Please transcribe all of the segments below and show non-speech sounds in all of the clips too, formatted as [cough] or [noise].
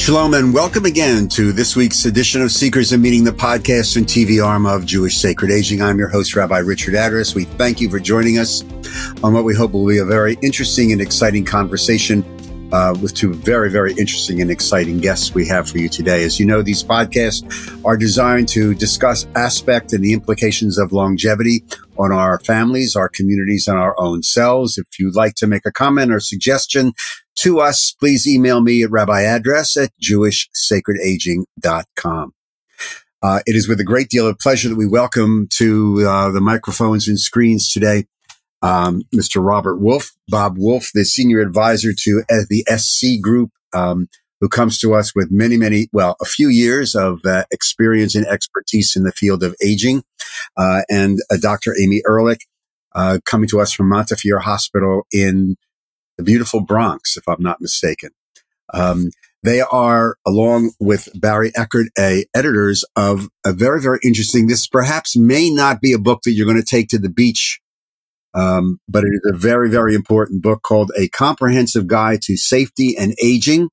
Shalom and welcome again to this week's edition of Seekers of Meaning, the podcast and TV arm of Jewish Sacred Aging. I'm your host, Rabbi Richard Address. We thank you for joining us on what we hope will be a very interesting and exciting conversation uh, with two very, very interesting and exciting guests we have for you today. As you know, these podcasts are designed to discuss aspect and the implications of longevity on our families, our communities, and our own selves. If you'd like to make a comment or suggestion to us, please email me at rabbiaddress at jewishsacredaging.com. Uh, it is with a great deal of pleasure that we welcome to uh, the microphones and screens today um, Mr. Robert Wolf, Bob Wolf, the senior advisor to uh, the SC Group, um, who comes to us with many, many, well, a few years of uh, experience and expertise in the field of aging, uh, and uh, Dr. Amy Ehrlich, uh, coming to us from Montefiore Hospital in the beautiful Bronx, if I'm not mistaken. Um, they are, along with Barry Eckert, a editors of a very, very interesting. This perhaps may not be a book that you're going to take to the beach um, but it is a very, very important book called A Comprehensive Guide to Safety and Aging,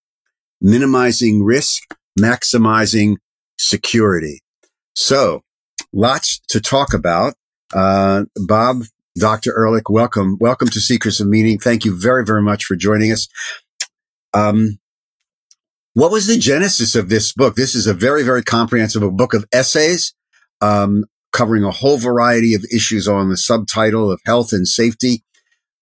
Minimizing Risk, Maximizing Security. So lots to talk about. Uh, Bob, Dr. Ehrlich, welcome. Welcome to Seekers of Meaning. Thank you very, very much for joining us. Um, what was the genesis of this book? This is a very, very comprehensive book of essays um, covering a whole variety of issues on the subtitle of health and safety.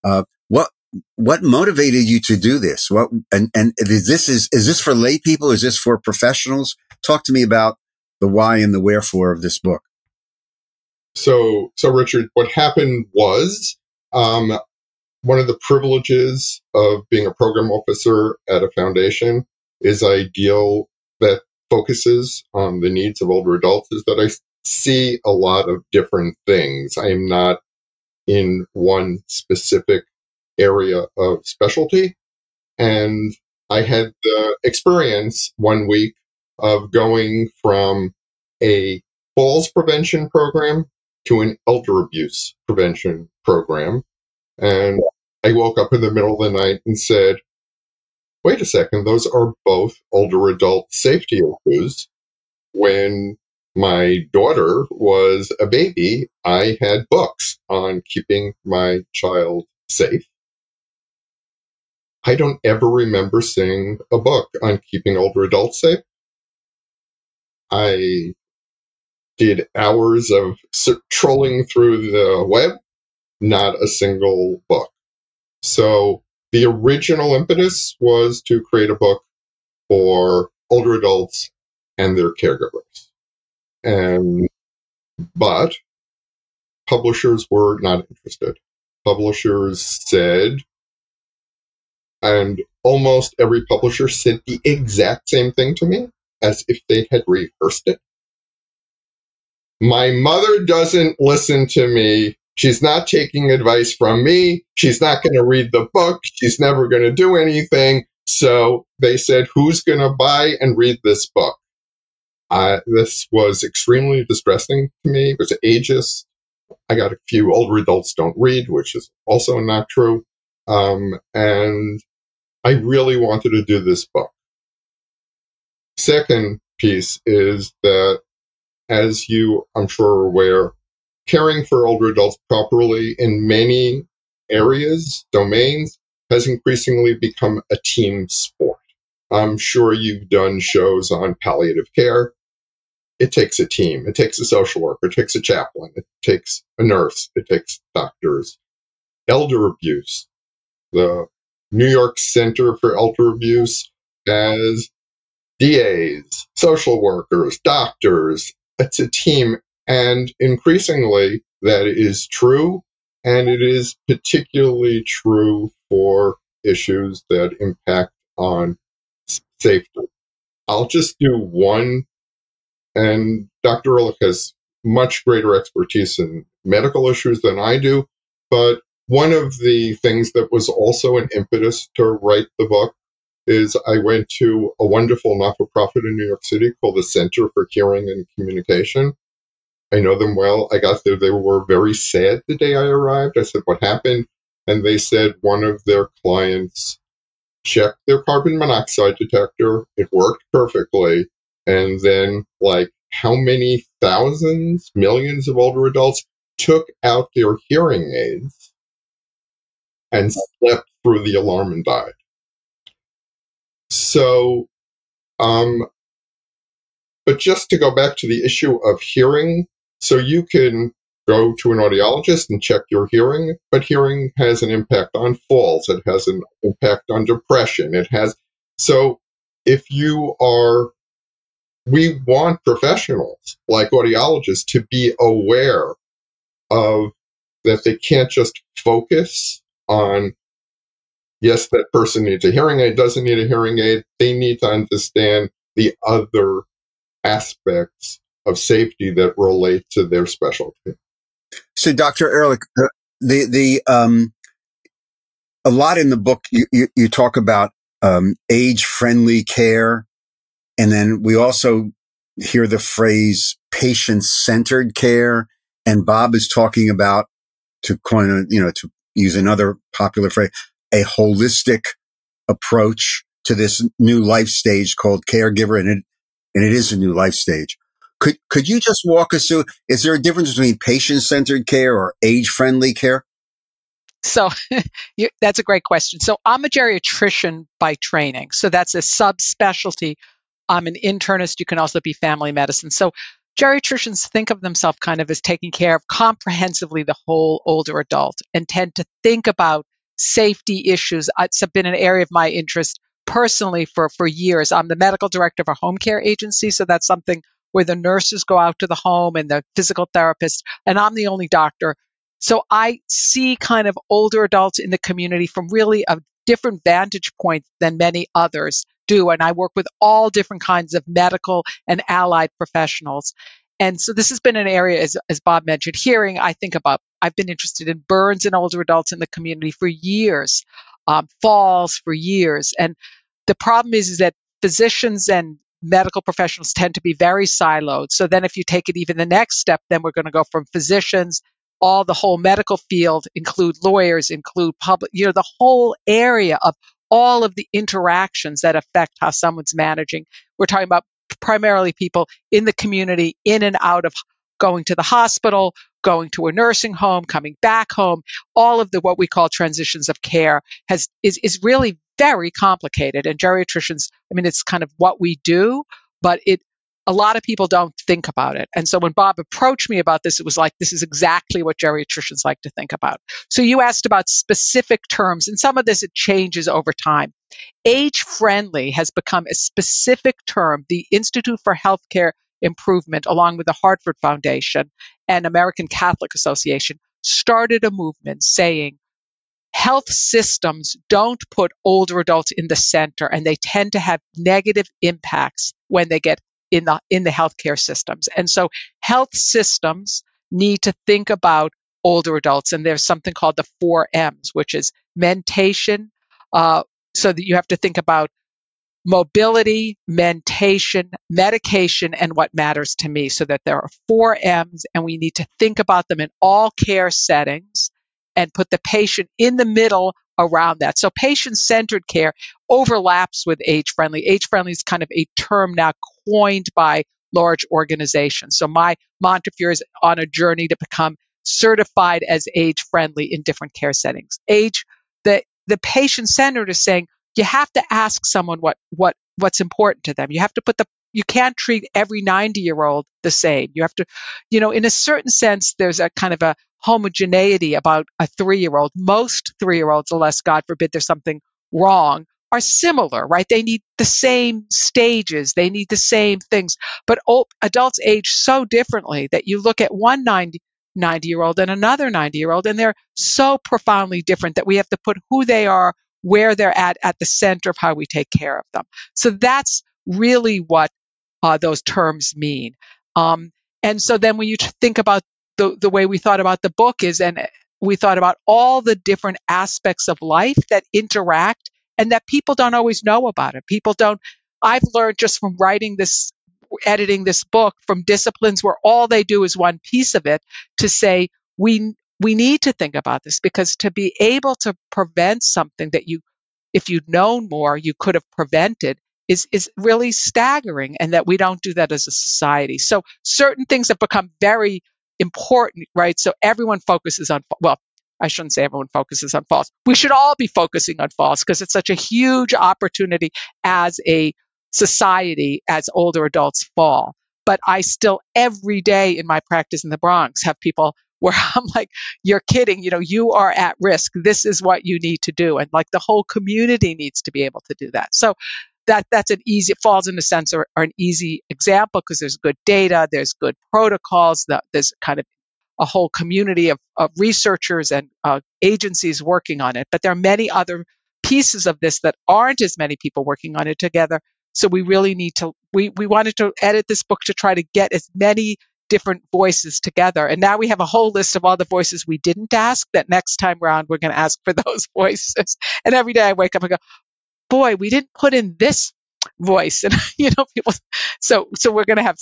Uh, what what motivated you to do this? What and and is this is is this for lay people? Is this for professionals? Talk to me about the why and the wherefore of this book. So so Richard, what happened was um, one of the privileges of being a program officer at a foundation is I deal that focuses on the needs of older adults is that I see a lot of different things. I am not in one specific area of specialty. And I had the experience one week of going from a falls prevention program to an elder abuse prevention program. And I woke up in the middle of the night and said, wait a second, those are both older adult safety issues when my daughter was a baby, I had books on keeping my child safe. I don't ever remember seeing a book on keeping older adults safe. I did hours of trolling through the web, not a single book. So the original impetus was to create a book for older adults and their caregivers. And but publishers were not interested. Publishers said, and almost every publisher said the exact same thing to me as if they had rehearsed it. My mother doesn't listen to me. She's not taking advice from me. She's not going to read the book. She's never going to do anything. So they said, who's going to buy and read this book? Uh, this was extremely distressing to me. It was ageist. I got a few older adults don't read, which is also not true. Um, and I really wanted to do this book. Second piece is that, as you, I'm sure, are aware, caring for older adults properly in many areas, domains, has increasingly become a team sport. I'm sure you've done shows on palliative care it takes a team. It takes a social worker. It takes a chaplain. It takes a nurse. It takes doctors. Elder abuse. The New York Center for Elder Abuse has DAs, social workers, doctors. It's a team. And increasingly, that is true. And it is particularly true for issues that impact on safety. I'll just do one and Dr. Ehrlich has much greater expertise in medical issues than I do. But one of the things that was also an impetus to write the book is I went to a wonderful not for profit in New York City called the Center for Hearing and Communication. I know them well. I got there. They were very sad the day I arrived. I said, What happened? And they said one of their clients checked their carbon monoxide detector. It worked perfectly. And then, like, how many thousands, millions of older adults took out their hearing aids and slept through the alarm and died? So, um, but just to go back to the issue of hearing, so you can go to an audiologist and check your hearing, but hearing has an impact on falls. It has an impact on depression. It has, so if you are, we want professionals like audiologists to be aware of that they can't just focus on, yes, that person needs a hearing aid, doesn't need a hearing aid. They need to understand the other aspects of safety that relate to their specialty. So, Dr. Ehrlich, uh, the the um, a lot in the book you you, you talk about um, age friendly care, and then we also hear the phrase patient centered care. And Bob is talking about to coin you know to use another popular phrase a holistic approach to this new life stage called caregiver, and it and it is a new life stage. Could could you just walk us through? Is there a difference between patient centered care or age friendly care? So [laughs] you, that's a great question. So I'm a geriatrician by training. So that's a subspecialty. I'm an internist. You can also be family medicine. So geriatricians think of themselves kind of as taking care of comprehensively the whole older adult and tend to think about safety issues. Uh, it's been an area of my interest personally for, for years. I'm the medical director of a home care agency. So that's something where the nurses go out to the home and the physical therapist, and I'm the only doctor. So I see kind of older adults in the community from really a different vantage point than many others do. And I work with all different kinds of medical and allied professionals. And so this has been an area, as, as Bob mentioned, hearing, I think about, I've been interested in burns in older adults in the community for years, um, falls for years. And the problem is, is that physicians and medical professionals tend to be very siloed. So then if you take it even the next step, then we're going to go from physicians, all the whole medical field, include lawyers, include public, you know, the whole area of all of the interactions that affect how someone's managing. We're talking about primarily people in the community, in and out of going to the hospital, going to a nursing home, coming back home, all of the what we call transitions of care has is, is really very complicated. And geriatricians, I mean, it's kind of what we do, but it a lot of people don't think about it. And so when Bob approached me about this, it was like, this is exactly what geriatricians like to think about. So you asked about specific terms, and some of this it changes over time. Age friendly has become a specific term. The Institute for Healthcare Improvement, along with the Hartford Foundation and American Catholic Association, started a movement saying health systems don't put older adults in the center and they tend to have negative impacts when they get in the in the healthcare systems. And so health systems need to think about older adults and there's something called the 4 M's which is mentation uh, so that you have to think about mobility, mentation, medication, and what matters to me so that there are four M's and we need to think about them in all care settings and put the patient in the middle around that. So patient centered care overlaps with age friendly. Age friendly is kind of a term now coined by large organizations. So my Montefiore is on a journey to become certified as age friendly in different care settings. Age, the, the patient centered is saying you have to ask someone what, what, what's important to them. You have to put the you can't treat every 90 year old the same. You have to, you know, in a certain sense, there's a kind of a homogeneity about a three year old. Most three year olds, unless God forbid there's something wrong, are similar, right? They need the same stages, they need the same things. But old, adults age so differently that you look at one 90, 90 year old and another 90 year old, and they're so profoundly different that we have to put who they are, where they're at, at the center of how we take care of them. So that's really what uh, those terms mean. Um, and so then when you think about the, the way we thought about the book is, and we thought about all the different aspects of life that interact and that people don't always know about it. People don't, I've learned just from writing this, editing this book from disciplines where all they do is one piece of it to say, we, we need to think about this because to be able to prevent something that you if you'd known more, you could have prevented is is really staggering and that we don't do that as a society. So certain things have become very important, right? So everyone focuses on well, I shouldn't say everyone focuses on falls. We should all be focusing on falls because it's such a huge opportunity as a society as older adults fall. But I still every day in my practice in the Bronx have people [laughs] where I'm like, you're kidding, you know, you are at risk. This is what you need to do. And like the whole community needs to be able to do that. So that that's an easy falls in a sense or, or an easy example because there's good data, there's good protocols, that there's kind of a whole community of, of researchers and uh, agencies working on it. But there are many other pieces of this that aren't as many people working on it together. So we really need to we we wanted to edit this book to try to get as many different voices together. And now we have a whole list of all the voices we didn't ask that next time round we're going to ask for [laughs] those voices. And every day I wake up and go, boy, we didn't put in this voice. [laughs] And, you know, people, so, so we're going to have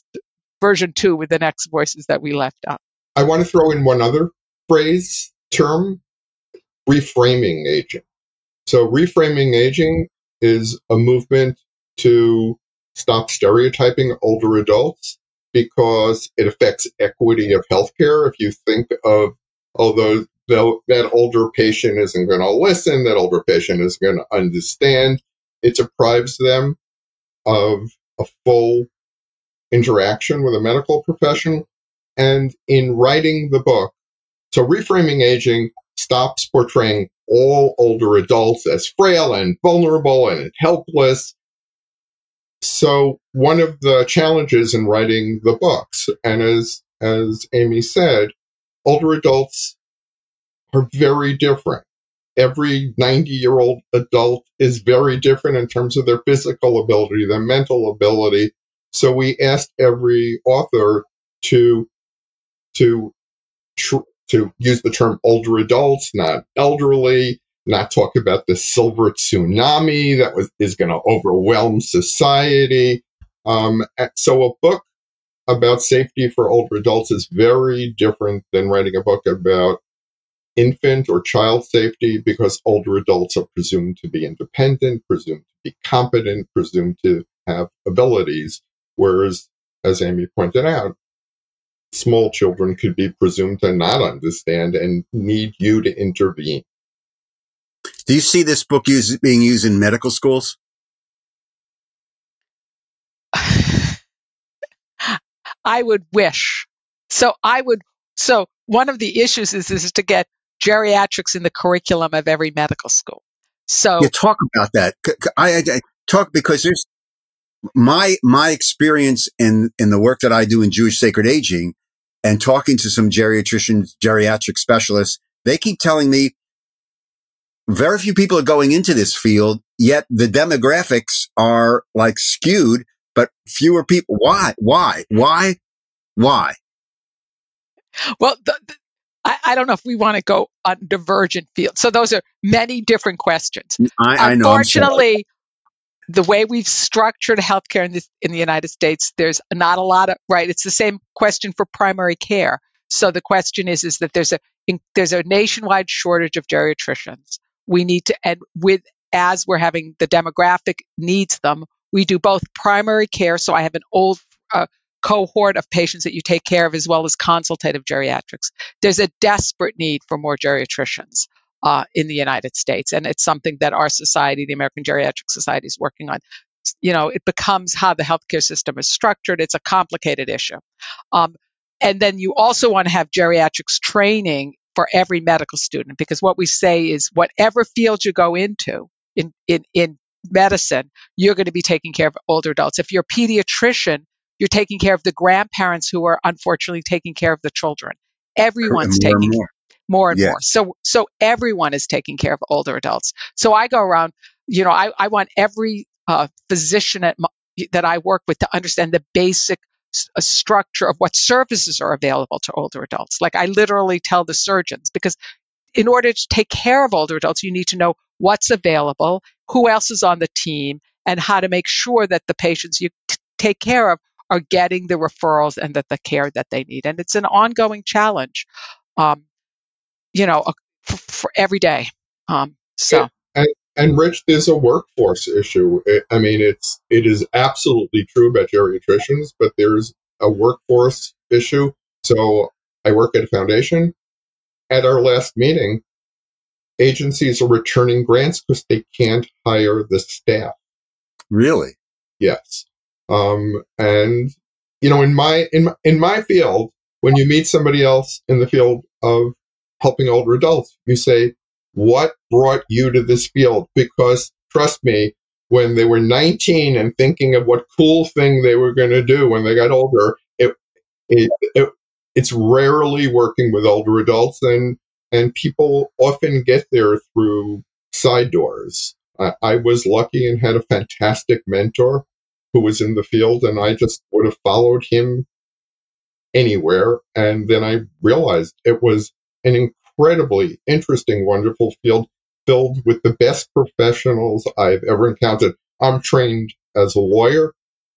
version two with the next voices that we left out. I want to throw in one other phrase, term, reframing aging. So reframing aging is a movement to stop stereotyping older adults because it affects equity of healthcare. If you think of, although that older patient isn't going to listen, that older patient is going to understand, it deprives them of a full interaction with a medical professional. And in writing the book, so reframing aging stops portraying all older adults as frail and vulnerable and helpless. So one of the challenges in writing the books, and as as Amy said, older adults are very different. Every 90 year old adult is very different in terms of their physical ability, their mental ability. So we asked every author to to tr- to use the term older adults, not elderly, not talk about the silver tsunami that was is going to overwhelm society. Um, so a book about safety for older adults is very different than writing a book about infant or child safety because older adults are presumed to be independent, presumed to be competent, presumed to have abilities, whereas, as Amy pointed out, small children could be presumed to not understand and need you to intervene. Do you see this book use, being used in medical schools? [sighs] I would wish. So I would. So one of the issues is is to get geriatrics in the curriculum of every medical school. So you talk about that. I, I, talk because there's my my experience in in the work that I do in Jewish sacred aging and talking to some geriatricians, geriatric specialists. They keep telling me very few people are going into this field, yet the demographics are like skewed, but fewer people. Why? Why? Why? Why? Well, the, I, I, don't know if we want to go on divergent fields. So those are many different questions. I, I know. Unfortunately, the way we've structured healthcare in, this, in the United States, there's not a lot of right. It's the same question for primary care. So the question is, is that there's a in, there's a nationwide shortage of geriatricians. We need to, and with as we're having the demographic needs them, we do both primary care. So I have an old uh, cohort of patients that you take care of as well as consultative geriatrics. There's a desperate need for more geriatricians uh, in the United States, and it's something that our society, the American Geriatric Society, is working on. You know, it becomes how the healthcare system is structured. It's a complicated issue. Um, and then you also want to have geriatrics training for every medical student because what we say is whatever field you go into in, in, in medicine, you're going to be taking care of older adults. If you're a pediatrician, you're taking care of the grandparents who are unfortunately taking care of the children. Everyone's more taking more. more and yes. more. So so everyone is taking care of older adults. So I go around, you know, I, I want every uh, physician at my, that I work with to understand the basic a structure of what services are available to older adults. Like I literally tell the surgeons because in order to take care of older adults, you need to know what's available, who else is on the team, and how to make sure that the patients you t- take care of are getting the referrals and that the care that they need. And it's an ongoing challenge, um, you know, for, for, every day. Um, so. And, and Rich, there's a workforce issue. I mean, it's it is absolutely true about geriatricians, but there's a workforce issue. So I work at a foundation. At our last meeting, agencies are returning grants because they can't hire the staff. Really? Yes. Um, and you know, in my in in my field, when you meet somebody else in the field of helping older adults, you say, "What brought you to this field?" Because trust me, when they were 19 and thinking of what cool thing they were going to do when they got older, it, it, it it's rarely working with older adults, and and people often get there through side doors. I, I was lucky and had a fantastic mentor who was in the field, and I just would have followed him anywhere. And then I realized it was an incredibly interesting, wonderful field filled with the best professionals I've ever encountered. I'm trained as a lawyer.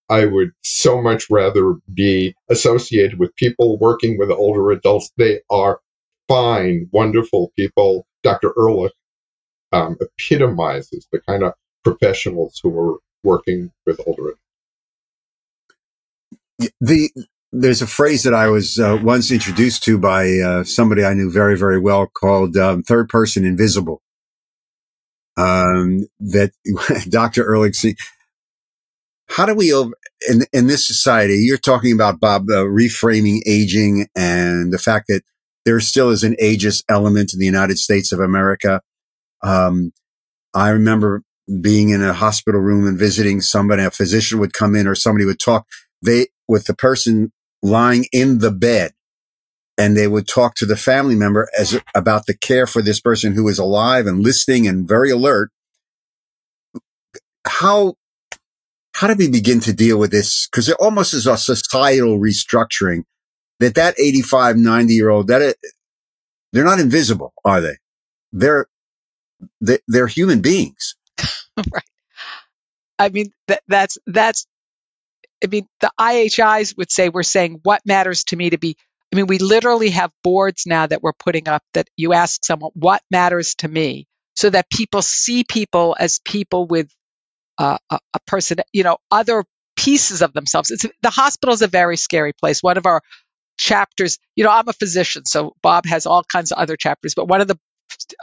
I would so much rather be associated with people working with older adults. They are fine, wonderful people. Dr. Ehrlich um, epitomizes the kind of professionals who are working with older adults the there's a phrase that I was uh, once introduced to by uh, somebody I knew very very well called um, third person invisible. Um, that [laughs] Dr. Ehrlich, how do we over in in this society? You're talking about Bob uh, reframing aging and the fact that there still is an ageist element in the United States of America. Um, I remember being in a hospital room and visiting somebody. A physician would come in or somebody would talk. They with the person lying in the bed and they would talk to the family member as about the care for this person who is alive and listening and very alert. How, how do we begin to deal with this? Cause it almost is a societal restructuring that that 85, 90 year old, that it, they're not invisible, are they? They're, they're human beings. [laughs] right. I mean, that, that's, that's I mean, the IHIs would say we're saying what matters to me to be. I mean, we literally have boards now that we're putting up that you ask someone what matters to me, so that people see people as people with uh, a, a person, you know, other pieces of themselves. It's, the hospital is a very scary place. One of our chapters, you know, I'm a physician, so Bob has all kinds of other chapters, but one of the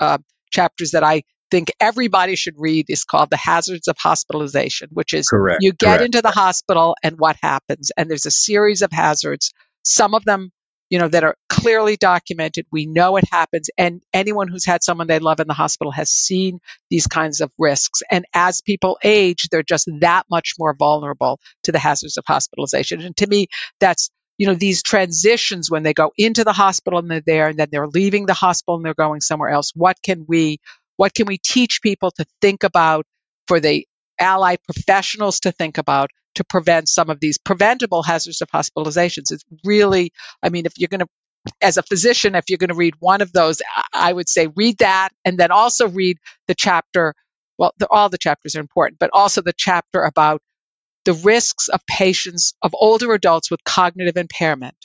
uh, chapters that I think everybody should read is called The Hazards of Hospitalization, which is correct, you get correct. into the hospital and what happens. And there's a series of hazards, some of them, you know, that are clearly documented. We know it happens. And anyone who's had someone they love in the hospital has seen these kinds of risks. And as people age, they're just that much more vulnerable to the hazards of hospitalization. And to me, that's you know, these transitions when they go into the hospital and they're there and then they're leaving the hospital and they're going somewhere else. What can we what can we teach people to think about for the allied professionals to think about to prevent some of these preventable hazards of hospitalizations? It's really, I mean, if you're going to as a physician, if you're going to read one of those, I would say read that and then also read the chapter. Well, the, all the chapters are important, but also the chapter about the risks of patients, of older adults with cognitive impairment.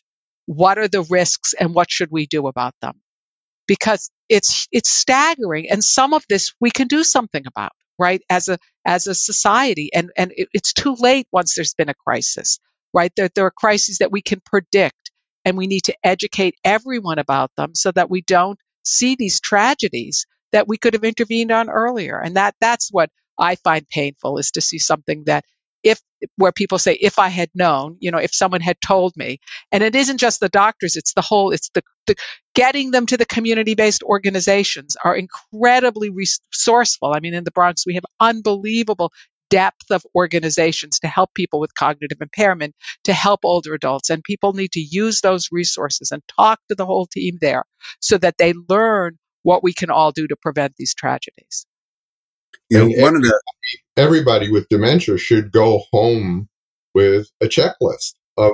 What are the risks and what should we do about them? Because it's it's staggering and some of this we can do something about right as a as a society and and it, it's too late once there's been a crisis right? There, there are crises that we can predict and we need to educate everyone about them so that we don't see these tragedies that we could have intervened on earlier and that that's what i find painful is to see something that if where people say if i had known you know if someone had told me. And it isn't just the doctors it's the whole it's the, the getting them to the community based organizations are incredibly resourceful. I mean in the bronx we have unbelievable depth of organizations to help people with cognitive impairment to help older adults and people need to use those resources and talk to the whole team there so that they learn what we can all do to prevent these tragedies you know, one of the everybody with dementia should go home with a checklist of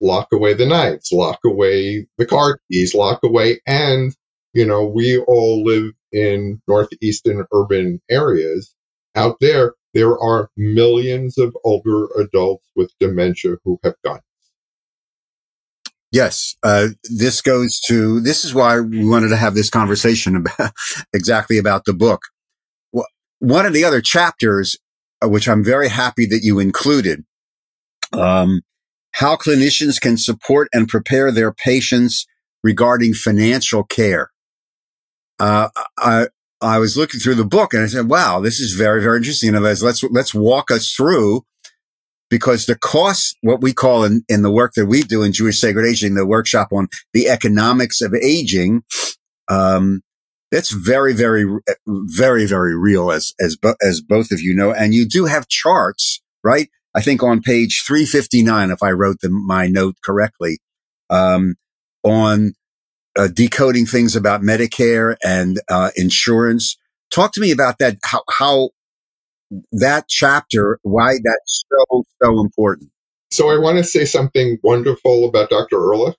lock away the knives, lock away the car keys, lock away, and you know, we all live in northeastern urban areas. Out there, there are millions of older adults with dementia who have guns. Yes, uh, this goes to. This is why we wanted to have this conversation about [laughs] exactly about the book one of the other chapters, uh, which I'm very happy that you included, um, how clinicians can support and prepare their patients regarding financial care. Uh, I, I was looking through the book and I said, wow, this is very, very interesting. In other words, let's, let's walk us through because the cost, what we call in, in the work that we do in Jewish Sacred Aging, the workshop on the economics of aging, um, that's very, very, very, very real as, as, as both of you know. And you do have charts, right? I think on page 359, if I wrote the, my note correctly, um, on uh, decoding things about Medicare and uh, insurance. Talk to me about that. How, how that chapter, why that's so so important. So I want to say something wonderful about Dr. Ehrlich.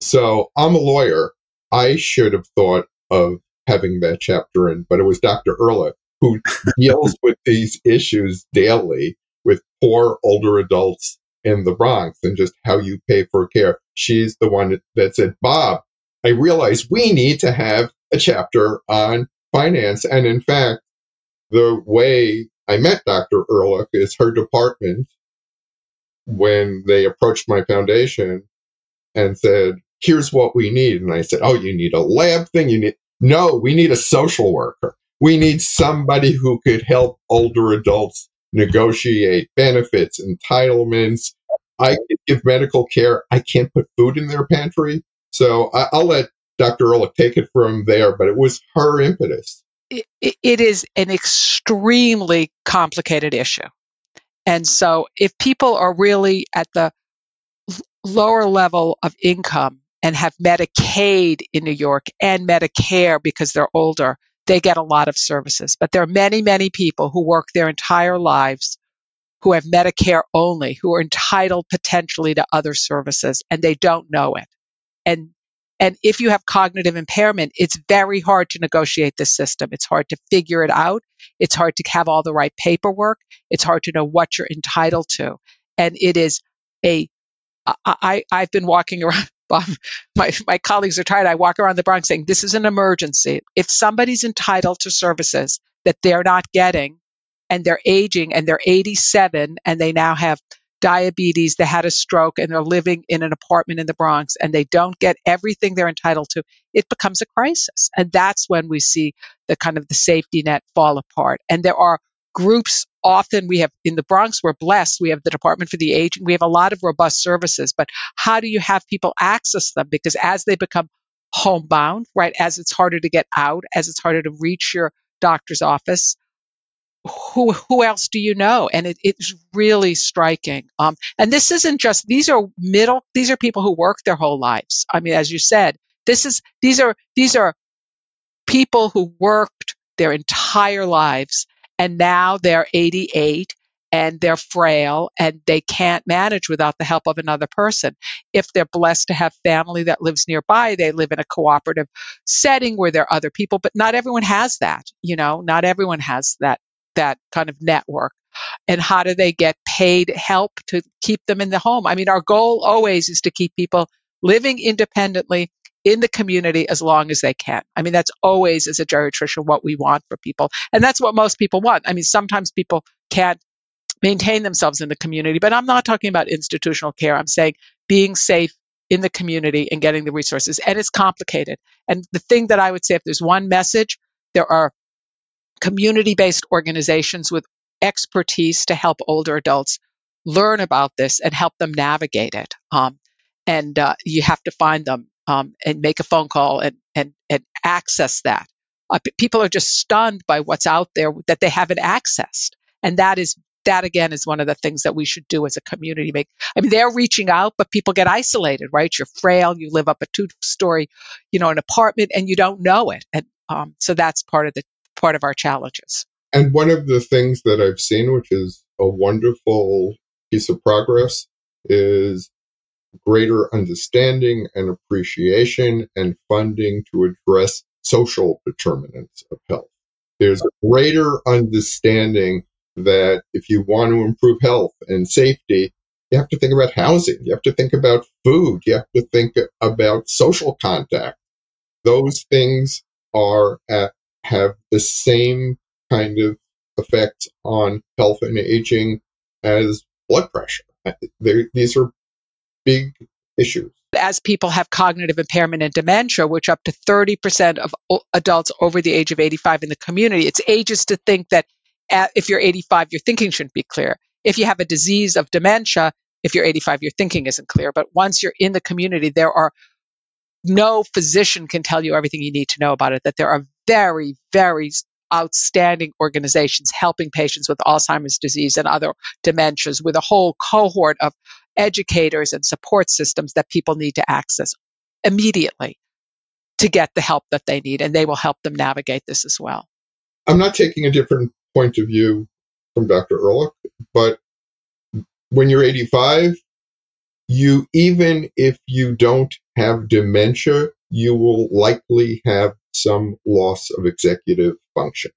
So I'm a lawyer. I should have thought of having that chapter in, but it was Dr. Ehrlich who [laughs] deals with these issues daily with poor older adults in the Bronx and just how you pay for care. She's the one that said, Bob, I realize we need to have a chapter on finance. And in fact, the way I met Dr. Ehrlich is her department when they approached my foundation and said, here's what we need. And I said, oh, you need a lab thing. You need, no, we need a social worker. We need somebody who could help older adults negotiate benefits, entitlements. I can give medical care. I can't put food in their pantry. So I, will let Dr. Ehrlich take it from there, but it was her impetus. it, it is an extremely complicated issue. And so if people are really at the lower level of income and have Medicaid in New York and Medicare because they're older, they get a lot of services. But there are many, many people who work their entire lives who have Medicare only, who are entitled potentially to other services and they don't know it. And and if you have cognitive impairment, it's very hard to negotiate the system. It's hard to figure it out. It's hard to have all the right paperwork. It's hard to know what you're entitled to. And it is a I, I've been walking [laughs] around [laughs] my, my colleagues are tired. I walk around the Bronx saying, this is an emergency. If somebody's entitled to services that they're not getting and they're aging and they're 87 and they now have diabetes, they had a stroke and they're living in an apartment in the Bronx and they don't get everything they're entitled to, it becomes a crisis. And that's when we see the kind of the safety net fall apart. And there are groups often we have in the Bronx, we're blessed. We have the Department for the Aging. We have a lot of robust services, but how do you have people access them? Because as they become homebound, right, as it's harder to get out, as it's harder to reach your doctor's office, who who else do you know? And it, it's really striking. Um, and this isn't just these are middle. These are people who work their whole lives. I mean, as you said, this is these are these are people who worked their entire lives and now they're 88 and they're frail and they can't manage without the help of another person. If they're blessed to have family that lives nearby, they live in a cooperative setting where there are other people, but not everyone has that, you know, not everyone has that that kind of network. And how do they get paid help to keep them in the home? I mean, our goal always is to keep people living independently in the community as long as they can. I mean, that's always as a geriatrician what we want for people. And that's what most people want. I mean, sometimes people can't maintain themselves in the community, but I'm not talking about institutional care. I'm saying being safe in the community and getting the resources. And it's complicated. And the thing that I would say, if there's one message, there are community based organizations with expertise to help older adults learn about this and help them navigate it. Um, and uh, you have to find them um, and make a phone call and, and, and access that. Uh, people are just stunned by what's out there that they haven't accessed. And that is that again is one of the things that we should do as a community make i mean they're reaching out but people get isolated right you're frail you live up a two story you know an apartment and you don't know it and um, so that's part of the part of our challenges and one of the things that i've seen which is a wonderful piece of progress is greater understanding and appreciation and funding to address social determinants of health. There's a greater understanding that if you want to improve health and safety, you have to think about housing, you have to think about food, you have to think about social contact. Those things are at, have the same kind of effects on health and aging as blood pressure. Uh, they're, these are big issues. As people have cognitive impairment and dementia, which up to 30% of adults over the age of 85 in the community, it's ages to think that uh, if you're 85, your thinking shouldn't be clear. If you have a disease of dementia, if you're 85, your thinking isn't clear. But once you're in the community, there are no physician can tell you everything you need to know about it, that there are very, very outstanding organizations helping patients with Alzheimer's disease and other dementias with a whole cohort of educators and support systems that people need to access immediately to get the help that they need. And they will help them navigate this as well. I'm not taking a different point of view from Dr. Ehrlich, but when you're 85, you even if you don't have dementia, you will likely have some loss of executive function.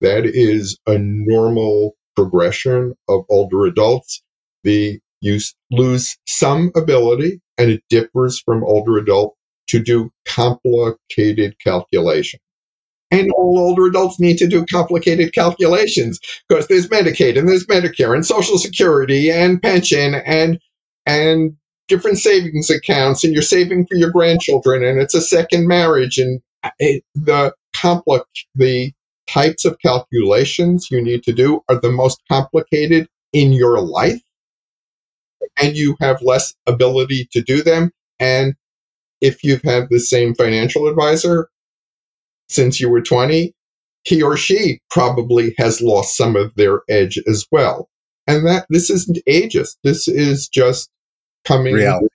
That is a normal progression of older adults. The you lose some ability, and it differs from older adult to do complicated calculation. And all older adults need to do complicated calculations because there's Medicaid and there's Medicare and Social Security and pension and and different savings accounts and you're saving for your grandchildren and it's a second marriage and it, the complex the types of calculations you need to do are the most complicated in your life and you have less ability to do them and if you've had the same financial advisor since you were 20 he or she probably has lost some of their edge as well and that this isn't ageist this is just coming. Reality.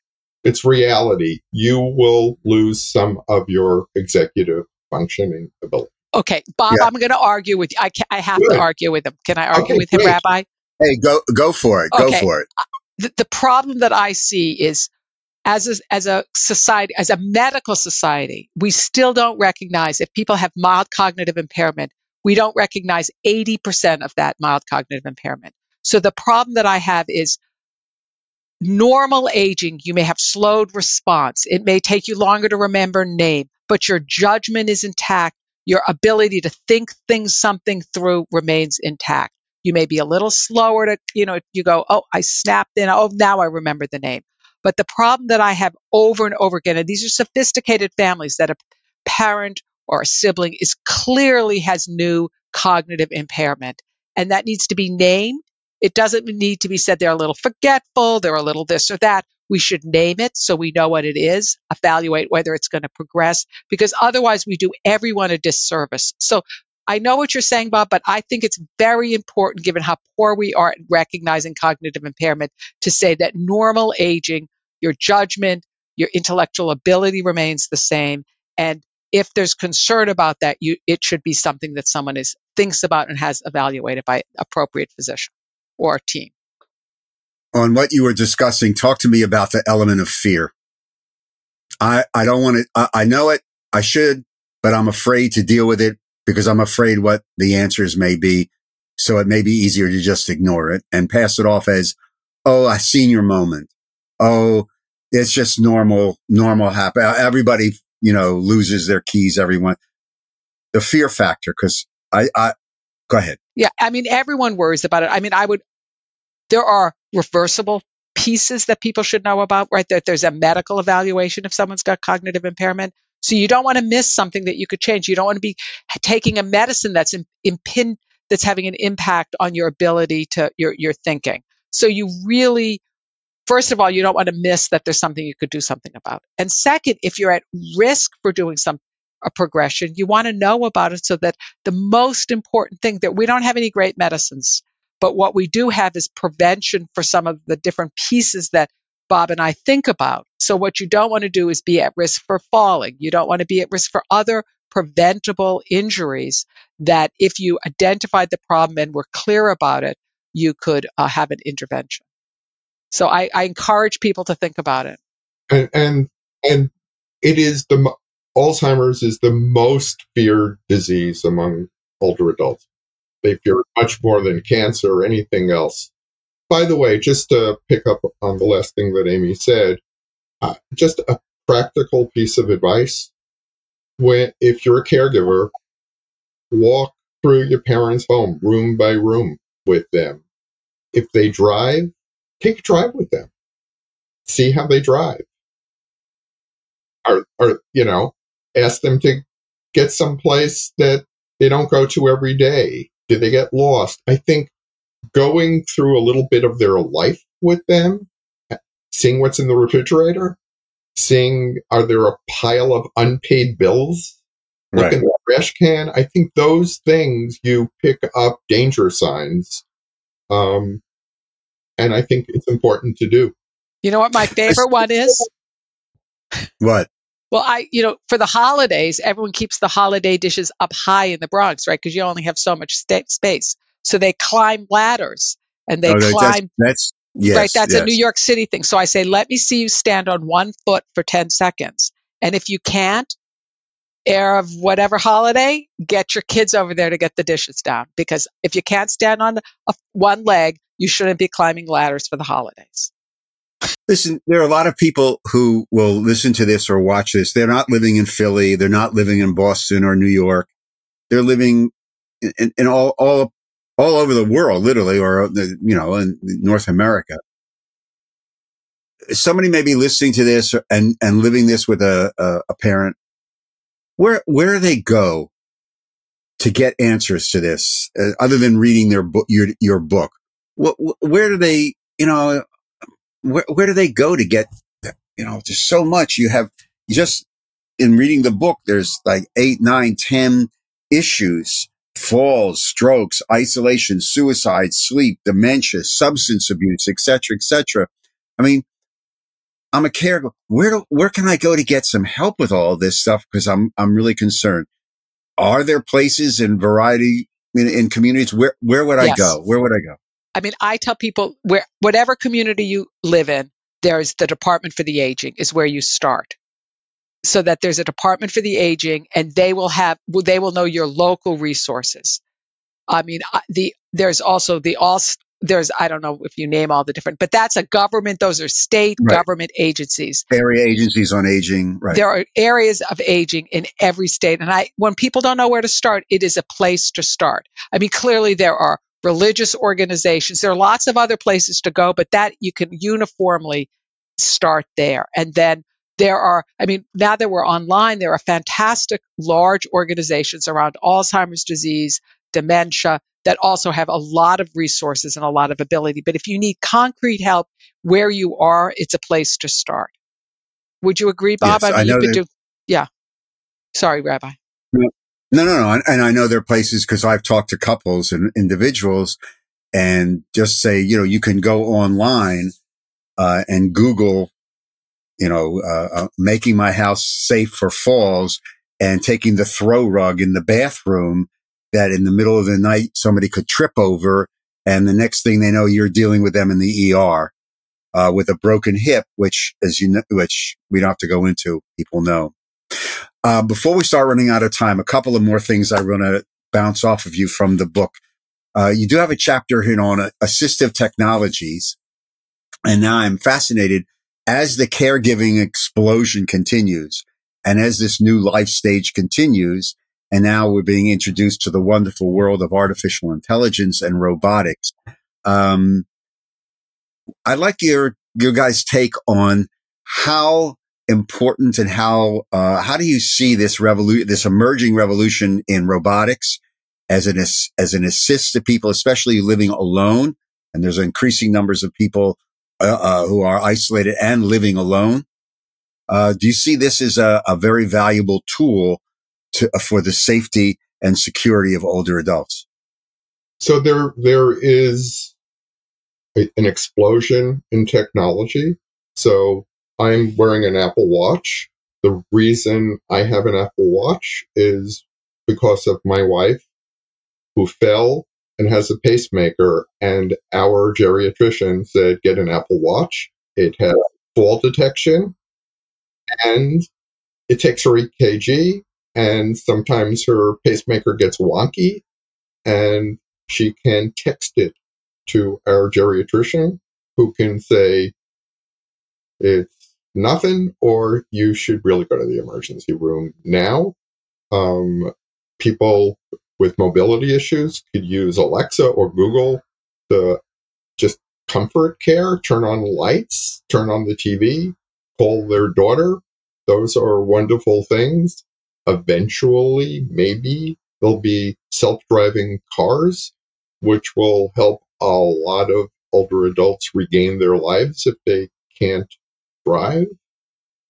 It's reality. You will lose some of your executive functioning ability. Okay, Bob, yeah. I'm going to argue with you. I, can, I have Good. to argue with him. Can I argue okay, with him, Rabbi? Hey, go go for it. Okay. Go for it. The, the problem that I see is as a, as a society, as a medical society, we still don't recognize if people have mild cognitive impairment, we don't recognize 80% of that mild cognitive impairment. So the problem that I have is normal aging, you may have slowed response. It may take you longer to remember name, but your judgment is intact. Your ability to think things something through remains intact. You may be a little slower to, you know, you go, oh, I snapped in. Oh, now I remember the name. But the problem that I have over and over again, and these are sophisticated families that a parent or a sibling is clearly has new cognitive impairment. And that needs to be named it doesn't need to be said they're a little forgetful, they're a little this or that. We should name it so we know what it is, evaluate whether it's going to progress, because otherwise we do everyone a disservice. So I know what you're saying, Bob, but I think it's very important, given how poor we are at recognizing cognitive impairment, to say that normal aging, your judgment, your intellectual ability remains the same. And if there's concern about that, you, it should be something that someone is thinks about and has evaluated by appropriate physician or team. On what you were discussing, talk to me about the element of fear. I, I don't want to, I, I know it. I should, but I'm afraid to deal with it because I'm afraid what the answers may be. So it may be easier to just ignore it and pass it off as, Oh, I seen your moment. Oh, it's just normal, normal happen. Uh, everybody, you know, loses their keys. Everyone, the fear factor. Cause I, I, go ahead. Yeah. I mean, everyone worries about it. I mean, I would, there are reversible pieces that people should know about, right? That there's a medical evaluation if someone's got cognitive impairment. So you don't want to miss something that you could change. You don't want to be taking a medicine that's impin- that's having an impact on your ability to your your thinking. So you really first of all, you don't want to miss that there's something you could do something about. And second, if you're at risk for doing some a progression, you want to know about it so that the most important thing that we don't have any great medicines but what we do have is prevention for some of the different pieces that Bob and I think about. So what you don't want to do is be at risk for falling. You don't want to be at risk for other preventable injuries that if you identified the problem and were clear about it, you could uh, have an intervention. So I, I, encourage people to think about it. And, and, and it is the, Alzheimer's is the most feared disease among older adults. They fear much more than cancer or anything else. By the way, just to pick up on the last thing that Amy said, uh, just a practical piece of advice. When, if you're a caregiver, walk through your parents' home, room by room with them. If they drive, take a drive with them. See how they drive. Or, or you know, ask them to get someplace that they don't go to every day. Do they get lost? I think going through a little bit of their life with them, seeing what's in the refrigerator, seeing are there a pile of unpaid bills look Right. in the trash can. I think those things you pick up danger signs. Um, and I think it's important to do. You know what my favorite one is? What? Well, I, you know, for the holidays, everyone keeps the holiday dishes up high in the Bronx, right? Because you only have so much sta- space. So they climb ladders and they Oh, climb that's, that's yes, right. That's yes. a New York City thing. So I say, let me see you stand on one foot for 10 seconds. And if you can't, air of whatever holiday, get your kids over there to get the dishes down. Because if you can't stand on a, one leg, you shouldn't be climbing ladders for the holidays. Listen, there are a lot of people who will listen to this or watch this. They're not living in Philly. They're not living in Boston or New York. They're living in, in, in all, all, all over the world, literally, or, you know, in North America. Somebody may be listening to this and, and living this with a, a, a parent. Where, where do they go to get answers to this, uh, other than reading their book, your, your book? What, where do they, you know, where, where do they go to get you know there's so much you have just in reading the book there's like eight nine ten issues falls strokes isolation suicide sleep dementia substance abuse etc etc i mean i'm a caregiver. Where do, where can i go to get some help with all this stuff? Because i'm i'm really concerned. Are there places in variety in, in communities? Where where would i go? Where would i go? I mean, I tell people where whatever community you live in, there's the Department for the Aging is where you start. So that there's a Department for the Aging, and they will have they will know your local resources. I mean, I- the there's also the all there's I don't know if you name all the different, but that's a government. Those are state Right. government agencies. area agencies on aging right There are areas of aging in every state, and I when people don't know where to start, it is a place to start. I mean, clearly there are religious organizations. There are lots of other places to go, but that you can uniformly start there. And then there are, I mean, now that we're online, there are fantastic large organizations around Alzheimer's disease, dementia that also have a lot of resources and a lot of ability. But if you need concrete help where you are, it's a place to start. Would you agree, Bob? Yes, I mean, know you've been that- yeah. Sorry, Rabbi. No, no, no. And, and I know there are places because I've talked to couples and individuals and just say, you know, you can go online, uh, and Google, you know, uh, uh, making my house safe for falls and taking the throw rug in the bathroom that in the middle of the night somebody could trip over. And the next thing they know, you're dealing with them in the ER, uh, with a broken hip, which, as you know, which we don't have to go into. People know. Uh, before we start running out of time, a couple of more things I want to bounce off of you from the book. Uh, you do have a chapter here on uh, assistive technologies. And now I'm fascinated as the caregiving explosion continues and as this new life stage continues. And now we're being introduced to the wonderful world of artificial intelligence and robotics. Um, I'd like your, your guys' take on how important and how uh, how do you see this revolution, this emerging revolution in robotics as an as, as an assist to people, especially living alone? And there's increasing numbers of people uh, uh, who are isolated and living alone. Uh, do you see this as a, a very valuable tool to, for the safety and security of older adults? So there, there is a, an explosion in technology. So I'm wearing an Apple Watch. The reason I have an Apple Watch is because of my wife who fell and has a pacemaker and our geriatrician said get an Apple Watch. It has fall detection and it takes her EKG and sometimes her pacemaker gets wonky and she can text it to our geriatrician who can say it's nothing or you should really go to the emergency room now. Um, people with mobility issues could use Alexa or Google to just comfort care, turn on lights, turn on the TV, call their daughter. Those are wonderful things. Eventually, maybe there'll be self driving cars, which will help a lot of older adults regain their lives if they can't drive.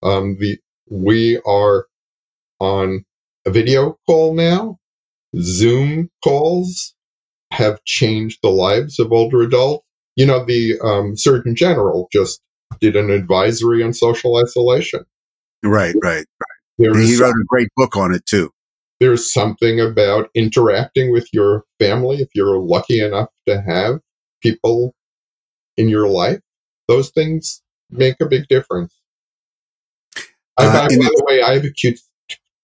Um, the, we are on a video call now. Zoom calls have changed the lives of older adults. You know, the um, Surgeon General just did an advisory on social isolation. Right, right, right. He wrote a great book on it too. there's something about interacting with your family if you're lucky enough to have people in your life those things make a big difference Uh, by, by the- the way i have a cute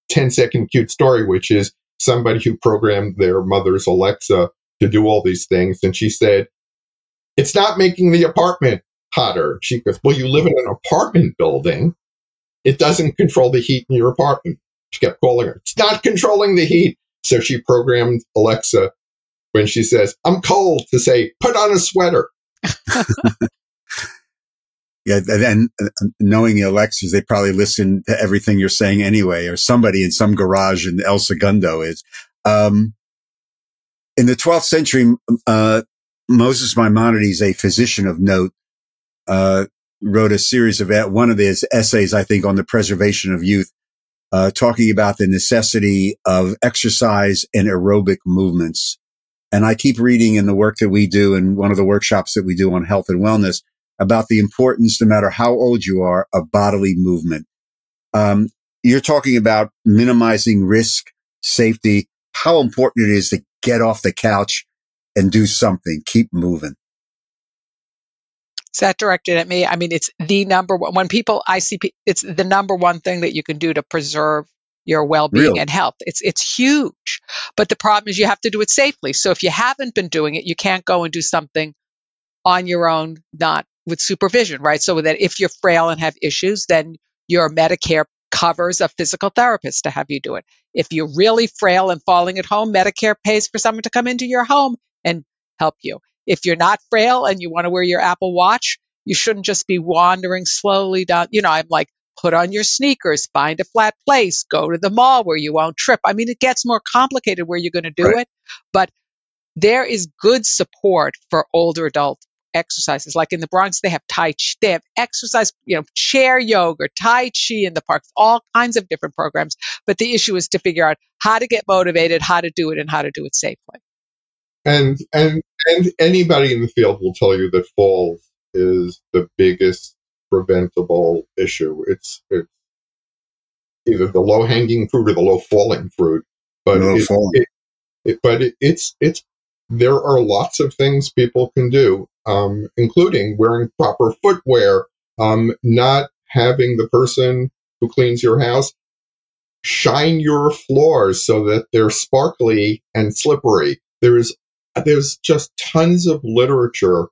10 second cute story which is somebody who programmed their mother's alexa to do all these things and she said it's not making the apartment hotter she goes well you live in an apartment building it doesn't control the heat in your apartment she kept calling her. It's not controlling the heat. So she programmed Alexa when she says, I'm cold to say, put on a sweater. [laughs] Yeah, and, uh, knowing the Alexas, they probably listen to everything you're saying anyway, or somebody in some garage in El Segundo is. Um, in the 12th century, uh, Moses Maimonides, a physician of note, uh, wrote a series of one of his essays, I think, on the preservation of youth, uh, talking about the necessity of exercise and aerobic movements. And I keep reading in the work that we do and one of the workshops that we do on health and wellness about the importance, no matter how old you are, of bodily movement. Um, you're talking about minimizing risk, safety, how important it is to get off the couch and do something, keep moving. Is that directed at me? I mean, it's the number one. When people, I see, it's the number one thing that you can do to preserve your well-being Really? and health. It's it's huge, but the problem is you have to do it safely. So if you haven't been doing it, you can't go and do something on your own, not with supervision, right? So that if you're frail and have issues, then your Medicare covers a physical therapist to have you do it. If you're really frail and falling at home, Medicare pays for someone to come into your home and help you. If you're not frail and you want to wear your Apple Watch, you shouldn't just be wandering slowly down. You know, I'm like, put on your sneakers, find a flat place, go to the mall where you won't trip. I mean, it gets more complicated where you're going to do Right. it, but there is good support for older adult exercises. Like in the Bronx, they have Tai Chi, they have exercise, you know, chair yoga, Tai Chi in the parks, all kinds of different programs. But the issue is to figure out how to get motivated, how to do it, and how to do it safely. And, and, and anybody in the field will tell you that falls is the biggest preventable issue. It's, it's either the low hanging fruit or the low falling fruit. But Low it- falling. it- it- but it, it's it's there are lots of things people can do, um, including wearing proper footwear, um, not having the person who cleans your house shine your floors so that they're sparkly and slippery. There's there's just tons of literature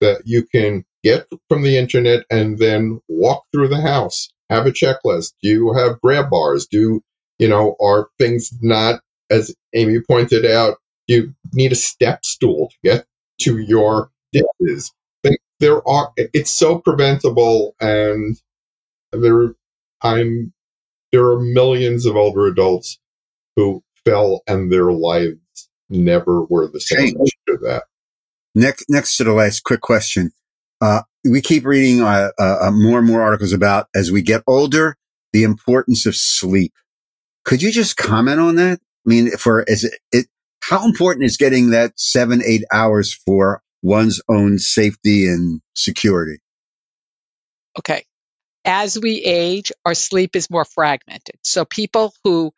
that you can get from the internet and then walk through the house. Have a checklist. Do you have grab bars? Do you know are things not as Amy pointed out? You need a step stool to get to your dishes. There- There are. It's so preventable, and there. I'm. There are millions of older adults who fell, and their lives never were the same after that. Next, next to the last quick question. Uh, we keep reading uh, uh, more and more articles about as we get older, the importance of sleep. Could you just comment on that? I mean, for is it, it how important is getting that seven, eight hours for one's own safety and security? Okay. As we age, our sleep is more fragmented. So people who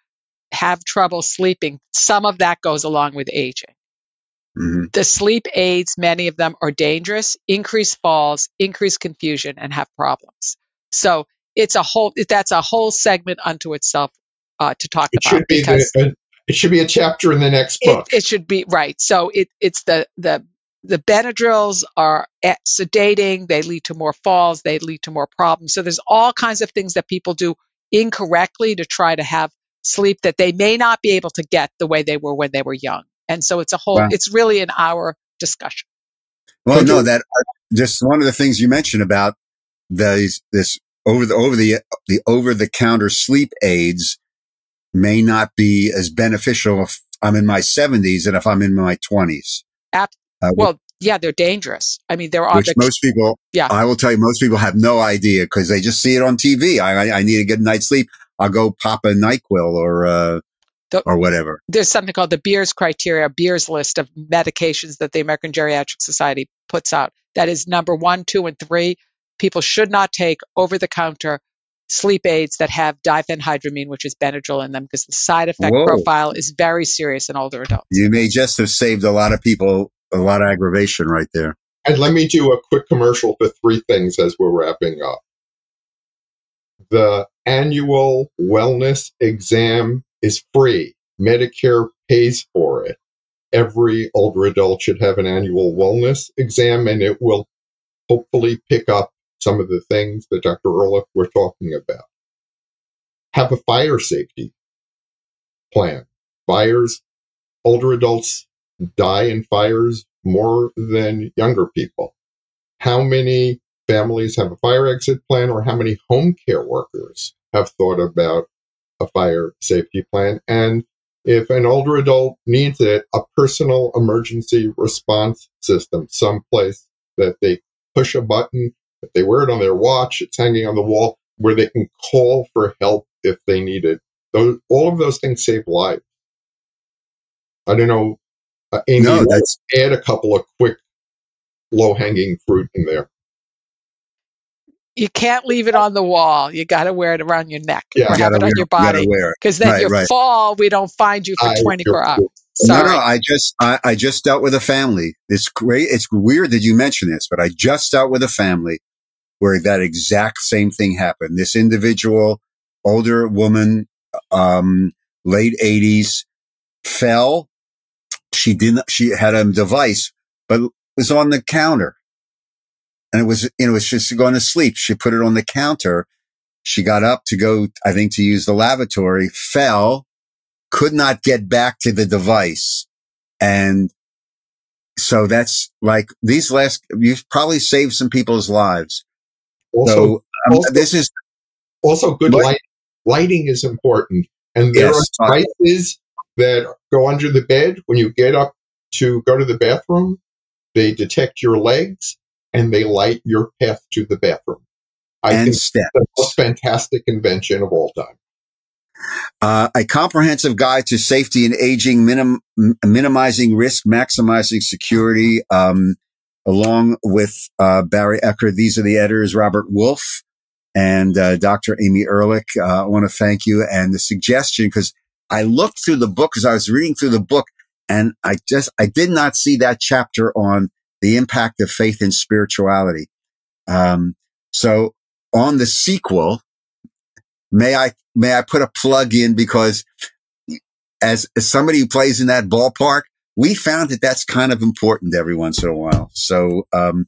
have trouble sleeping, some of that goes along with aging. hmm The sleep aids, many of them are dangerous, increase falls, increase confusion, and have problems. So it's a whole, that's a whole segment unto itself uh, to talk It about should be because the, uh, it should be a chapter in the next book. it, it should be right. So it, it's the, the, the Benadryls are sedating. They lead to more falls. They lead to more problems. So there's all kinds of things that people do incorrectly to try to have sleep that they may not be able to get the way they were when they were young. And so it's a whole, Wow. it's really an hour discussion. Well, Could no, you- that uh, just one of the things you mentioned about these this over the over the the over the counter sleep aids may not be as beneficial if I'm in my 70s and if I'm in my 20s. Ab- Uh, Well, yeah, they're dangerous. I mean, there are which most people, Yeah. I will tell you, most people have no idea because they just see it on TV. I, I, I need a good night's sleep. I'll go pop a Nyquil or uh, The- or whatever. there's something called the Beers criteria, Beers list of medications that the American Geriatric Society puts out. That is number one, two, and three. People should not take over the counter sleep aids that have diphenhydramine, which is Benadryl in them, because the side effect Whoa. profile is very serious in older adults. You may just have saved a lot of people a lot of aggravation right there. And let me do a quick commercial for three things as we're wrapping up. The annual wellness exam is free. Medicare pays for it. Every older adult should have an annual wellness exam and it will hopefully pick up some of the things that Dr. Ehrlich were talking about. Have a fire safety plan. Fires, older adults die in fires more than younger people. How many families have a fire exit plan, or how many home care workers have thought about a fire safety plan? And if an older adult needs it, a personal emergency response system, someplace that they push a button, if they wear it on their watch, it's hanging on the wall, where they can call for help if they need it. Those, all of those things save lives. I don't know, uh, Amy, No, that's add a couple of quick low hanging fruit in there. You can't leave it on the wall. You got to wear it around your neck Yeah. or you have gotta it on wear- your body. Because then Right, you right. fall, we don't find you for I- 24 hours. No, Sorry. no, I just, I, I just dealt with a family. It's great. It's weird that you mention this, but I just dealt with a family where that exact same thing happened. This individual, older woman, um, late eighties, fell. She didn't, she had a device, but it was on the counter. And it was, you know, it was just going to sleep. She put it on the counter. She got up to go, I think, to use the lavatory, fell, could not get back to the device. And so that's like these last, you've probably saved some people's lives. Also, so um, also- this is, also good What? light. Lighting is important, and there Yes. are devices that go under the bed when you get up to go to the bathroom. They detect your legs and they light your path to the bathroom. I and think steps. that's the most fantastic invention of all time. Uh, a comprehensive guide to safety and aging, minim- minimizing risk, maximizing security, um, along with uh, Barry Ecker. These are the editors, Robert Wolf and uh, Dr. Amy Ehrlich. Uh, I want to thank you and the suggestion because I looked through the book as I was reading through the book, and I just I did not see that chapter on the impact of faith and spirituality. Um, so on the sequel, may I may I put a plug in because as, as somebody who plays in that ballpark, we found that that's kind of important every once in a while. So, um,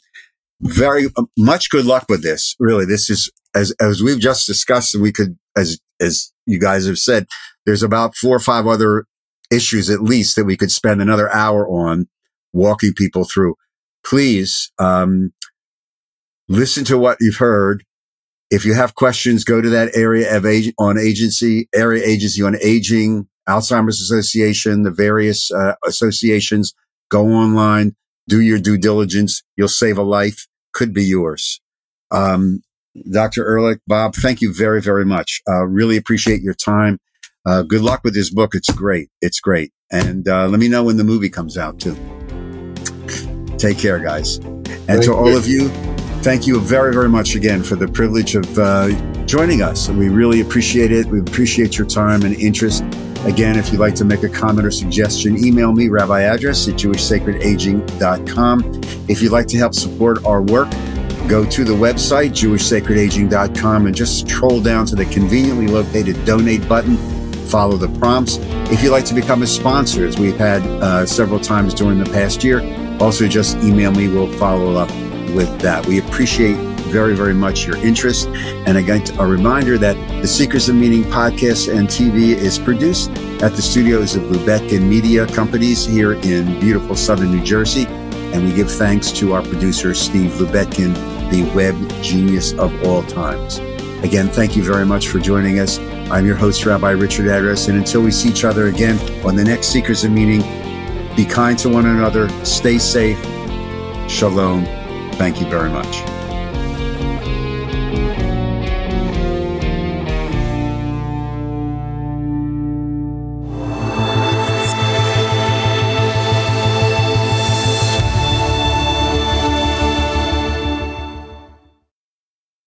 very uh, much good luck with this. Really, this is as as we've just discussed, we could as as you guys have said, there's about four or five other issues at least that we could spend another hour on walking people through. Please um, listen to what you've heard. If you have questions, go to that area of age on agency, area agency on aging, Alzheimer's Association, the various uh, associations. Go online, do your due diligence. You'll save a life. Could be yours. Um, Dr. Ehrlich, Bob, thank you very, very much. Uh, really appreciate your time. Uh, good luck with this book. It's great. It's great. And uh, let me know when the movie comes out too. Take care, guys. And Thank to all you. of you, thank you very, very much again for the privilege of uh, joining us. We really appreciate it. We appreciate your time and interest. Again, if you'd like to make a comment or suggestion, email me, rabbi address at jewishsacredaging.com. If you'd like to help support our work, go to the website, jewishsacredaging.com, and just scroll down to the conveniently located donate button. Follow the prompts. If you'd like to become a sponsor, as we've had uh, several times during the past year, also just email me. We'll follow up with that. We appreciate very, very much your interest. And again, a reminder that the Seekers of Meaning podcast and TV is produced at the studios of Lubetkin Media Companies here in beautiful southern New Jersey. And we give thanks to our producer, Steve Lubetkin, the web genius of all times. Again, thank you very much for joining us. I'm your host, Rabbi Richard Address, and until we see each other again on the next Seekers of Meaning, be kind to one another, stay safe. Shalom. Thank you very much.